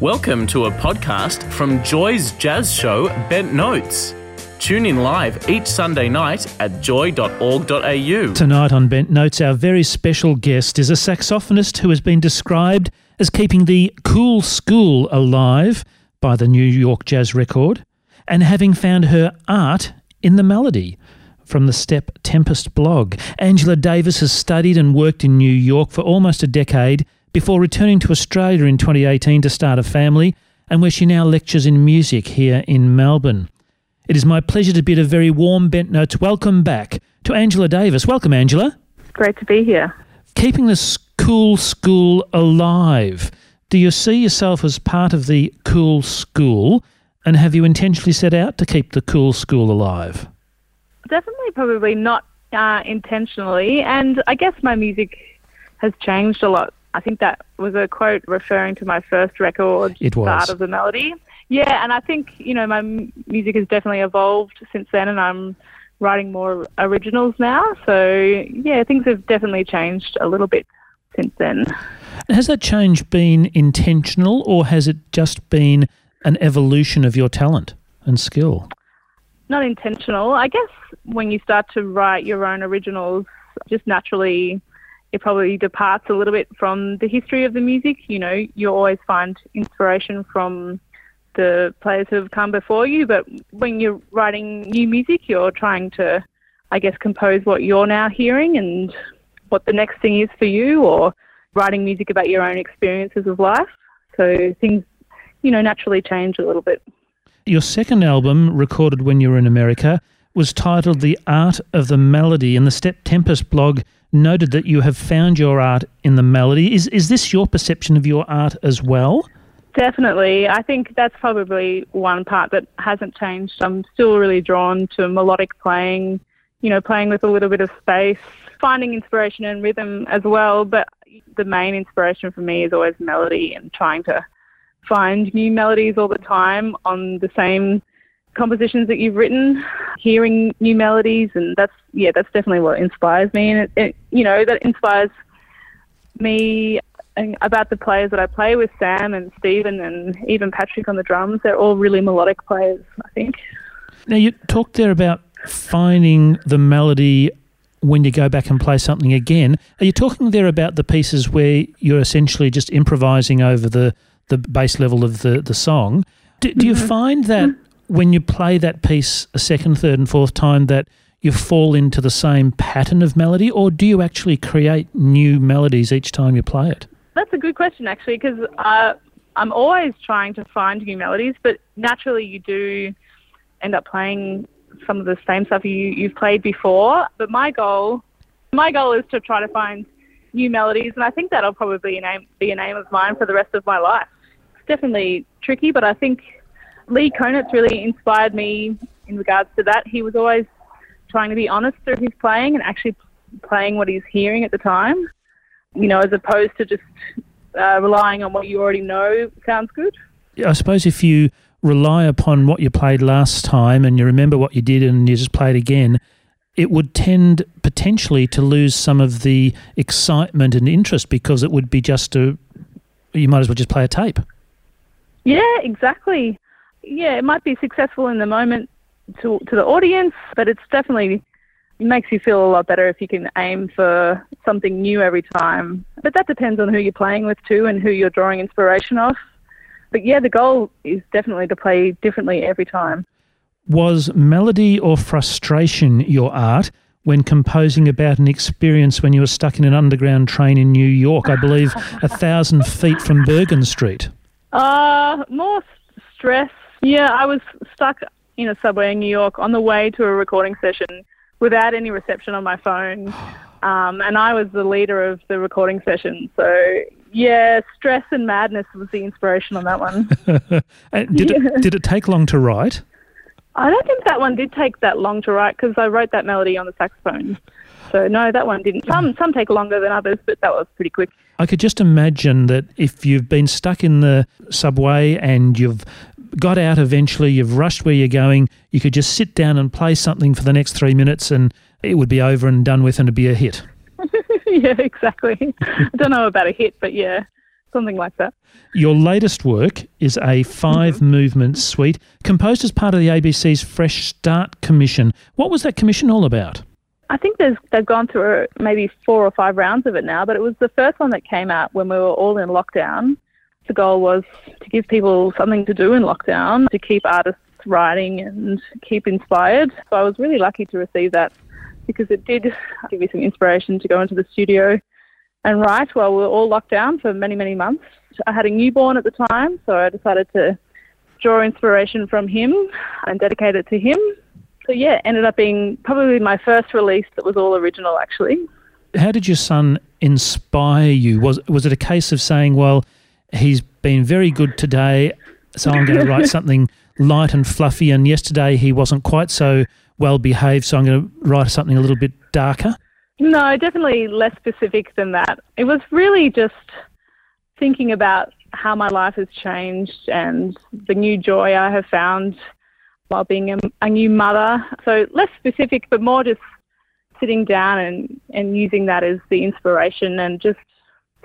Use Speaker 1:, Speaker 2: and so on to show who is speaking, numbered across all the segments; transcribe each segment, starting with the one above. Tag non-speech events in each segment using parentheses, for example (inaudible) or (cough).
Speaker 1: Welcome to a podcast from Joy's jazz show, Bent Notes. Tune in live each Sunday night at joy.org.au.
Speaker 2: Tonight on Bent Notes, our very special guest is a saxophonist who has been described as keeping the cool school alive by the New York Jazz Record and having found her art in the melody. From the Step Tempest blog, Angela Davis has studied and worked in New York for almost a decade before returning to Australia in 2018 to start a family, and where she now lectures in music here in Melbourne. It is my pleasure to bid a very warm Bent Notes welcome back to Angela Davis. Welcome, Angela.
Speaker 3: Great to be here.
Speaker 2: Keeping the cool school alive. Do you see yourself as part of the cool school, and have you intentionally set out to keep the cool school alive?
Speaker 3: Definitely, probably not uh, intentionally, and I guess my music has changed a lot I think that was a quote referring to my first record,
Speaker 2: it was.
Speaker 3: Start of the Melody. Yeah, and I think, you know, my music has definitely evolved since then, and I'm writing more originals now. So, yeah, things have definitely changed a little bit since then.
Speaker 2: Has that change been intentional, or has it just been an evolution of your talent and skill?
Speaker 3: Not intentional. I guess when you start to write your own originals, just naturally it probably departs a little bit from the history of the music. You know, you always find inspiration from the players who have come before you, but when you're writing new music, you're trying to, I guess, compose what you're now hearing and what the next thing is for you, or writing music about your own experiences of life. So things, you know, naturally change a little bit.
Speaker 2: Your second album, recorded when you were in America, was titled The Art of the Melody, and the Step Tempest blog noted that you have found your art in the melody. Is is this your perception of your art as well?
Speaker 3: Definitely. I think that's probably one part that hasn't changed. I'm still really drawn to melodic playing, you know, playing with a little bit of space, finding inspiration and rhythm as well. But the main inspiration for me is always melody and trying to find new melodies all the time on the same compositions that you've written, hearing new melodies, and that's yeah, that's definitely what inspires me, and it, it you know that inspires me about the players that I play with, Sam and Stephen, and even Patrick on the drums. They're all really melodic players, I think.
Speaker 2: Now you talked there about finding the melody when you go back and play something again. Are you talking there about the pieces where you're essentially just improvising over the the base level of the the song? Do, do you mm-hmm. find that when you play that piece a second, third, and fourth time, that you fall into the same pattern of melody, or do you actually create new melodies each time you play it?
Speaker 3: That's a good question, actually, because uh, I'm always trying to find new melodies, but naturally you do end up playing some of the same stuff you, you've played before. But my goal, my goal is to try to find new melodies, and I think that'll probably be a name, be a name of mine for the rest of my life. It's definitely tricky, but I think Lee Konitz really inspired me in regards to that. He was always trying to be honest through his playing and actually playing what he's hearing at the time, you know, as opposed to just uh, relying on what you already know sounds good.
Speaker 2: I suppose if you rely upon what you played last time and you remember what you did and you just play it again, it would tend potentially to lose some of the excitement and interest because it would be just a, you might as well just play a tape.
Speaker 3: Yeah, exactly yeah, it might be successful in the moment to to the audience, but it's definitely it makes you feel a lot better if you can aim for something new every time. But that depends on who you're playing with too and who you're drawing inspiration off. But yeah, the goal is definitely to play differently every time.
Speaker 2: Was melody or frustration your art when composing about an experience when you were stuck in an underground train in New York, I believe a thousand feet from Bergen Street? (laughs)
Speaker 3: Uh, more stress yeah, I was stuck in a subway in New York on the way to a recording session without any reception on my phone. (sighs) Um, and I was the leader of the recording session. So, yeah, stress and madness was the inspiration on that one. (laughs)
Speaker 2: did, it, did it take long to write?
Speaker 3: I don't think that one did take that long to write because I wrote that melody on the saxophone. So no, that one didn't. Some some take longer than others, but that was pretty quick.
Speaker 2: I could just imagine that if you've been stuck in the subway and you've got out eventually, you've rushed where you're going, you could just sit down and play something for the next three minutes and it would be over and done with and it'd be a hit. (laughs)
Speaker 3: yeah, exactly. I don't know about a hit, but yeah, something like that.
Speaker 2: Your latest work is a 5 mm-hmm. movement suite composed as part of the ABC's Fresh Start Commission. What was that commission all about?
Speaker 3: I think there's, they've gone through maybe four or five rounds of it now, but it was the first one that came out when we were all in lockdown. The goal was to give people something to do in lockdown, to keep artists writing and keep inspired. So I was really lucky to receive that because it did give me some inspiration to go into the studio and write while we were all locked down for many, many months. I had a newborn at the time, so I decided to draw inspiration from him and dedicate it to him so yeah, ended up being probably my first release that was all original actually.
Speaker 2: How did your son inspire you? Was was it a case of saying, well, he's been very good today, so I'm going to write (laughs) something light and fluffy, and yesterday he wasn't quite so well behaved, so I'm going to write something a little bit darker?
Speaker 3: No, definitely less specific than that. It was really just thinking about how my life has changed and the new joy I have found while being a, a new mother. So less specific, but more just sitting down and, and using that as the inspiration and just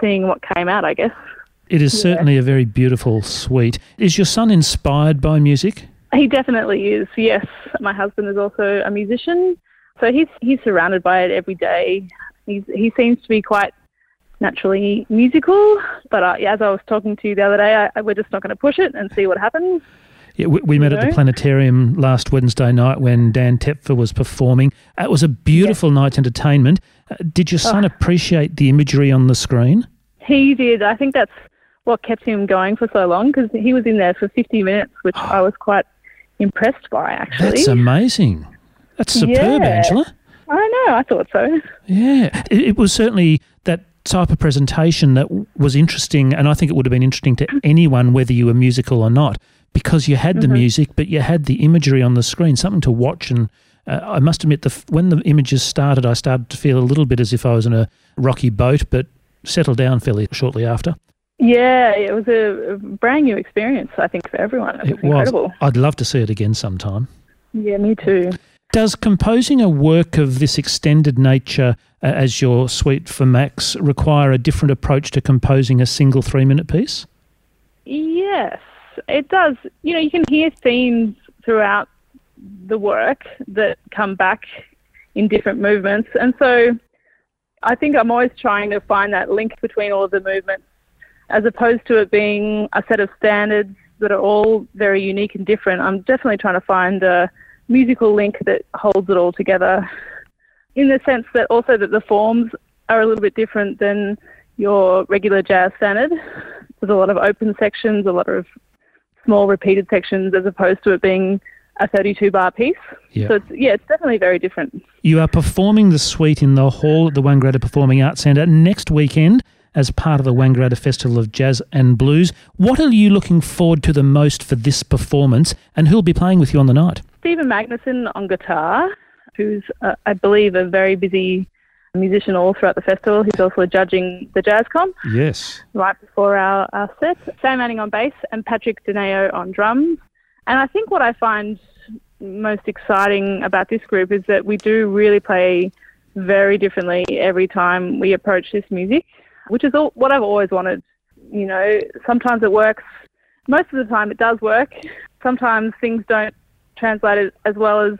Speaker 3: seeing what came out, I guess.
Speaker 2: It is yeah. certainly a very beautiful suite. Is your son inspired by music?
Speaker 3: He definitely is. Yes, my husband is also a musician, so he's he's surrounded by it every day. He's he seems to be quite naturally musical, but uh, as I was talking to you the other day, I, we're just not going to push it and see what happens.
Speaker 2: Yeah, we, we met know? at the planetarium last Wednesday night when Dan Tepfer was performing. It was a beautiful night's entertainment. Uh, did your son oh. appreciate the imagery on the screen?
Speaker 3: He did. I think that's what kept him going for so long because he was in there for 50 minutes, which I was quite impressed by, actually.
Speaker 2: That's amazing. That's superb, yeah. Angela.
Speaker 3: I know. I thought so.
Speaker 2: Yeah, it, it was certainly that type of presentation that was interesting, and I think it would have been interesting to anyone, whether you were musical or not because you had mm-hmm. the music, but you had the imagery on the screen, something to watch. And uh, I must admit, the when the images started, I started to feel a little bit as if I was in a rocky boat, but settled down fairly shortly after.
Speaker 3: Yeah, it was a brand new experience, I think, for everyone. It was, it incredible.
Speaker 2: I'd love to see it again sometime.
Speaker 3: Yeah, me too.
Speaker 2: Does composing a work of this extended nature uh, as your suite for Max require a different approach to composing a single three minute piece?
Speaker 3: Yes, it does. You know, you can hear themes throughout the work that come back in different movements. And so I think I'm always trying to find that link between all of the movements as opposed to it being a set of standards that are all very unique and different. I'm definitely trying to find a musical link that holds it all together in the sense that also that the forms are a little bit different than your regular jazz standard. There's a lot of open sections, a lot of small repeated sections as opposed to it being a 32 bar piece. Yeah. So it's, yeah, it's definitely very different.
Speaker 2: You are performing the suite in the hall at the Wangaratta Performing Arts Centre next weekend as part of the Wangaratta Festival of Jazz and Blues. What are you looking forward to the most for this performance and who'll be playing with you on the night?
Speaker 3: Stephen Magnusson on guitar, who's, uh, I believe, a very busy musician all throughout the festival. He's also judging the Jazz Comp.
Speaker 2: Yes.
Speaker 3: Right before our, our set. Sam Anning on bass and Patrick Danao on drums. And I think what I find most exciting about this group is that we do really play very differently every time we approach this music, which is all, what I've always wanted. You know, sometimes it works. Most of the time it does work. Sometimes things don't translate as well as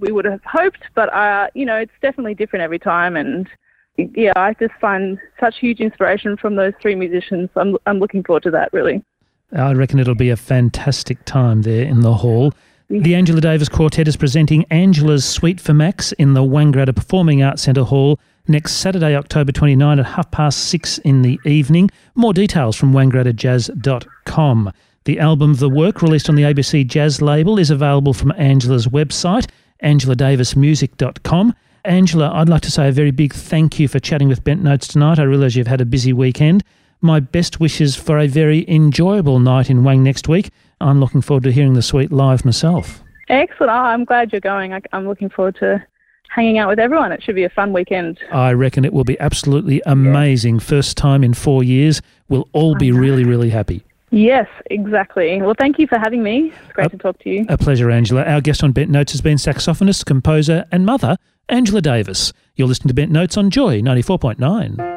Speaker 3: we would have hoped, but uh, you know, it's definitely different every time. And yeah, I just find such huge inspiration from those three musicians. I'm I'm looking forward to that really.
Speaker 2: I reckon it'll be a fantastic time there in the hall. The Angela Davis Quartet is presenting Angela's Suite for Max in the Wangaratta Performing Arts Centre Hall next Saturday, October 29 at half past six in the evening. More details from wangarattajazz.com. The album The Work, released on the ABC Jazz label, is available from Angela's website angeladavismusic.com. Angela, I'd like to say a very big thank you for chatting with Bent Notes tonight. I realise you've had a busy weekend. My best wishes for a very enjoyable night in Wang next week. I'm looking forward to hearing the suite live myself.
Speaker 3: Excellent. Oh, I'm glad you're going. I'm looking forward to hanging out with everyone. It should be a fun weekend.
Speaker 2: I reckon it will be absolutely amazing. First time in four years. We'll all be really, really happy.
Speaker 3: Yes, exactly. Well, thank you for having me. It's great to talk to you.
Speaker 2: A pleasure, Angela. Our guest on Bent Notes has been saxophonist, composer, and mother, Angela Davis. You're listening to Bent Notes on Joy 94.9.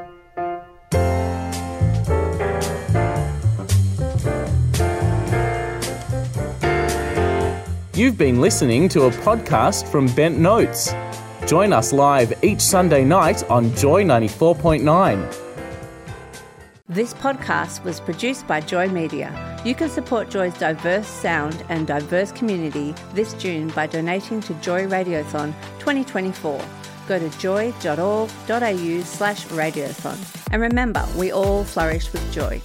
Speaker 1: You've been listening to a podcast from Bent Notes. Join us live each Sunday night on Joy 94.9.
Speaker 4: This podcast was produced by Joy Media. You can support Joy's diverse sound and diverse community this June by donating to Joy Radiothon 2024. Go to joy.org.au slash radiothon. And remember, we all flourish with joy.